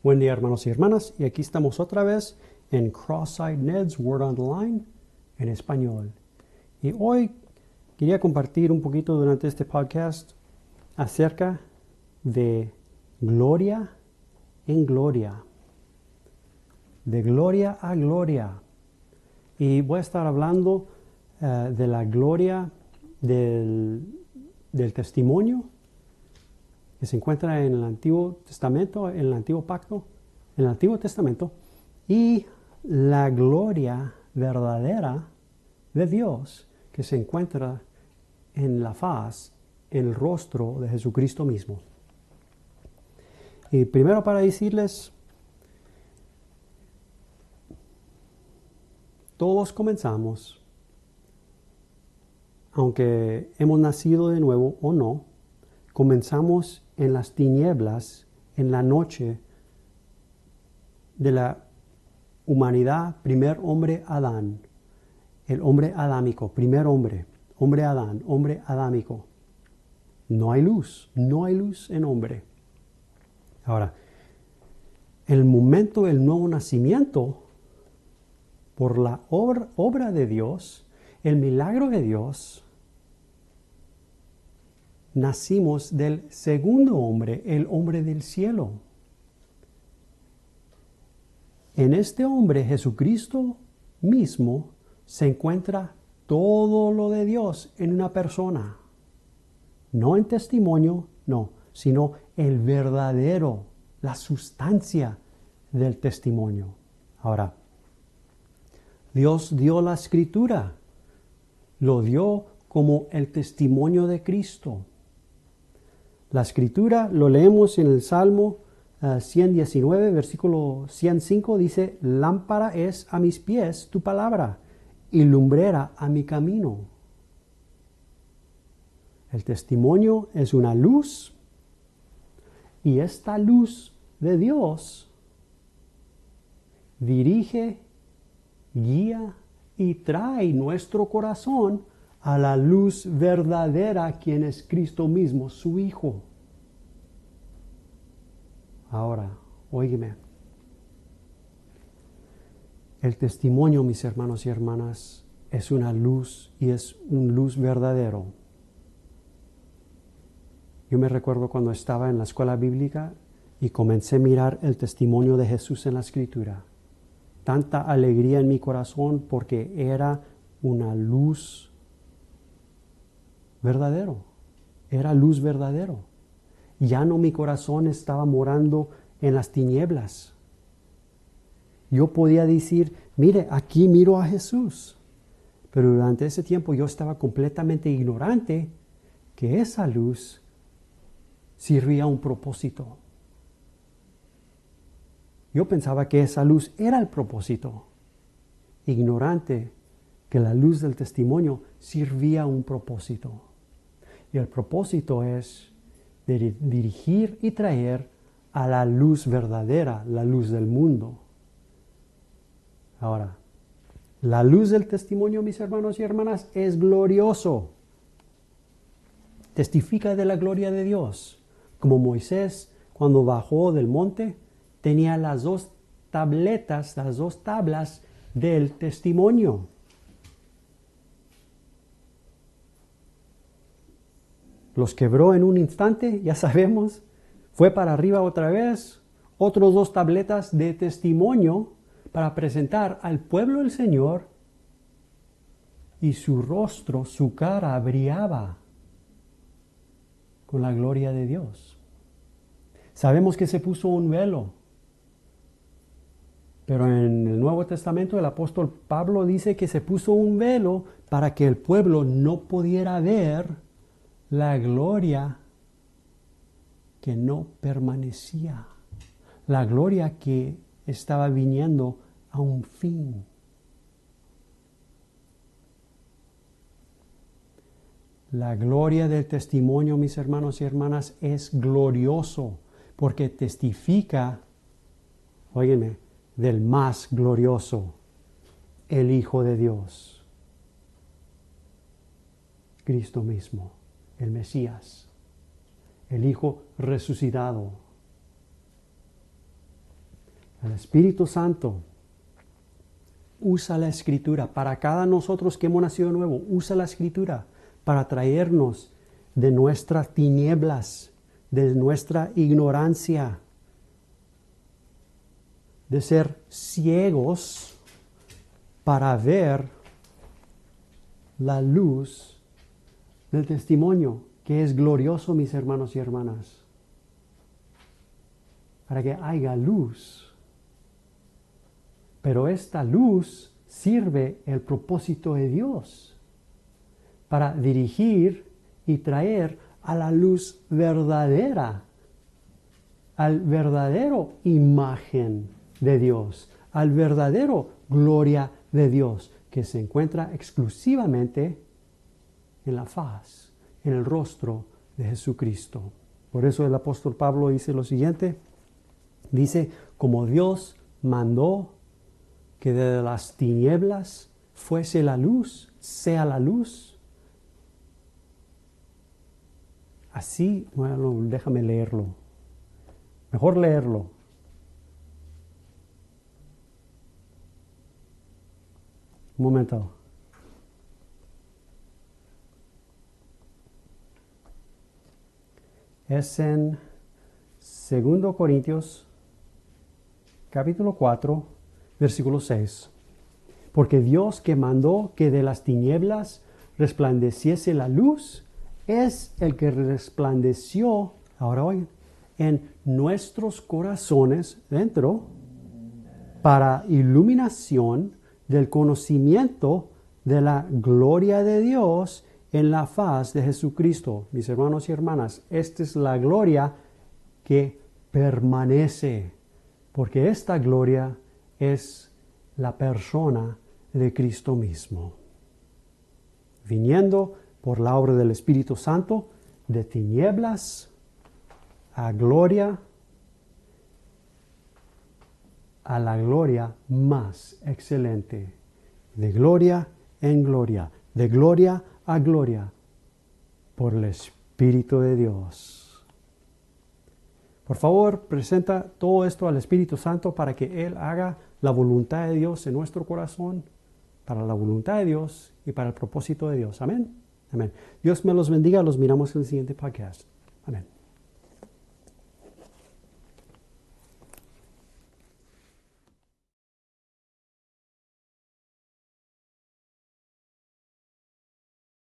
Buen día hermanos y hermanas y aquí estamos otra vez en Cross-Eyed Ned's Word on the Line en español. Y hoy quería compartir un poquito durante este podcast acerca de gloria en gloria. De gloria a gloria. Y voy a estar hablando eh, de la gloria del, del testimonio que se encuentra en el Antiguo Testamento, en el Antiguo Pacto, en el Antiguo Testamento, y la gloria verdadera de Dios que se encuentra en la faz, el rostro de Jesucristo mismo. Y primero para decirles, todos comenzamos, aunque hemos nacido de nuevo o no, comenzamos en las tinieblas, en la noche de la humanidad, primer hombre Adán, el hombre adámico, primer hombre, hombre Adán, hombre adámico. No hay luz, no hay luz en hombre. Ahora, el momento del nuevo nacimiento, por la obra, obra de Dios, el milagro de Dios, nacimos del segundo hombre, el hombre del cielo. En este hombre, Jesucristo mismo, se encuentra todo lo de Dios en una persona. No en testimonio, no, sino el verdadero, la sustancia del testimonio. Ahora, Dios dio la escritura, lo dio como el testimonio de Cristo. La escritura lo leemos en el Salmo 119, eh, versículo 105, dice, lámpara es a mis pies tu palabra y lumbrera a mi camino. El testimonio es una luz y esta luz de Dios dirige, guía y trae nuestro corazón a la luz verdadera, quien es Cristo mismo, su Hijo. Ahora, óigame. El testimonio, mis hermanos y hermanas, es una luz y es un luz verdadero. Yo me recuerdo cuando estaba en la escuela bíblica y comencé a mirar el testimonio de Jesús en la escritura. Tanta alegría en mi corazón porque era una luz verdadero, era luz verdadero. Ya no mi corazón estaba morando en las tinieblas. Yo podía decir, mire, aquí miro a Jesús. Pero durante ese tiempo yo estaba completamente ignorante que esa luz sirvía a un propósito. Yo pensaba que esa luz era el propósito, ignorante que la luz del testimonio servía a un propósito. Y el propósito es dirigir y traer a la luz verdadera, la luz del mundo. Ahora, la luz del testimonio, mis hermanos y hermanas, es glorioso. Testifica de la gloria de Dios. Como Moisés, cuando bajó del monte, tenía las dos tabletas, las dos tablas del testimonio. Los quebró en un instante, ya sabemos, fue para arriba otra vez, otros dos tabletas de testimonio para presentar al pueblo el Señor. Y su rostro, su cara brillaba con la gloria de Dios. Sabemos que se puso un velo, pero en el Nuevo Testamento el apóstol Pablo dice que se puso un velo para que el pueblo no pudiera ver la gloria que no permanecía, la gloria que estaba viniendo a un fin. La gloria del testimonio, mis hermanos y hermanas, es glorioso porque testifica, óyeme, del más glorioso, el Hijo de Dios, Cristo mismo el Mesías, el Hijo resucitado. El Espíritu Santo usa la escritura para cada nosotros que hemos nacido nuevo. Usa la escritura para traernos de nuestras tinieblas, de nuestra ignorancia, de ser ciegos para ver la luz del testimonio, que es glorioso, mis hermanos y hermanas. Para que haya luz. Pero esta luz sirve el propósito de Dios para dirigir y traer a la luz verdadera, al verdadero imagen de Dios, al verdadero gloria de Dios, que se encuentra exclusivamente en la faz, en el rostro de Jesucristo. Por eso el apóstol Pablo dice lo siguiente, dice, como Dios mandó que de las tinieblas fuese la luz, sea la luz. Así, bueno, déjame leerlo. Mejor leerlo. Un momento. Es en 2 Corintios capítulo 4, versículo 6. Porque Dios que mandó que de las tinieblas resplandeciese la luz, es el que resplandeció, ahora hoy, en nuestros corazones dentro, para iluminación del conocimiento de la gloria de Dios en la faz de Jesucristo. Mis hermanos y hermanas, esta es la gloria que permanece, porque esta gloria es la persona de Cristo mismo. Viniendo por la obra del Espíritu Santo de tinieblas a gloria a la gloria más excelente, de gloria en gloria, de gloria a gloria, por el Espíritu de Dios. Por favor, presenta todo esto al Espíritu Santo para que Él haga la voluntad de Dios en nuestro corazón, para la voluntad de Dios y para el propósito de Dios. Amén. Amén. Dios me los bendiga. Los miramos en el siguiente podcast. Amén.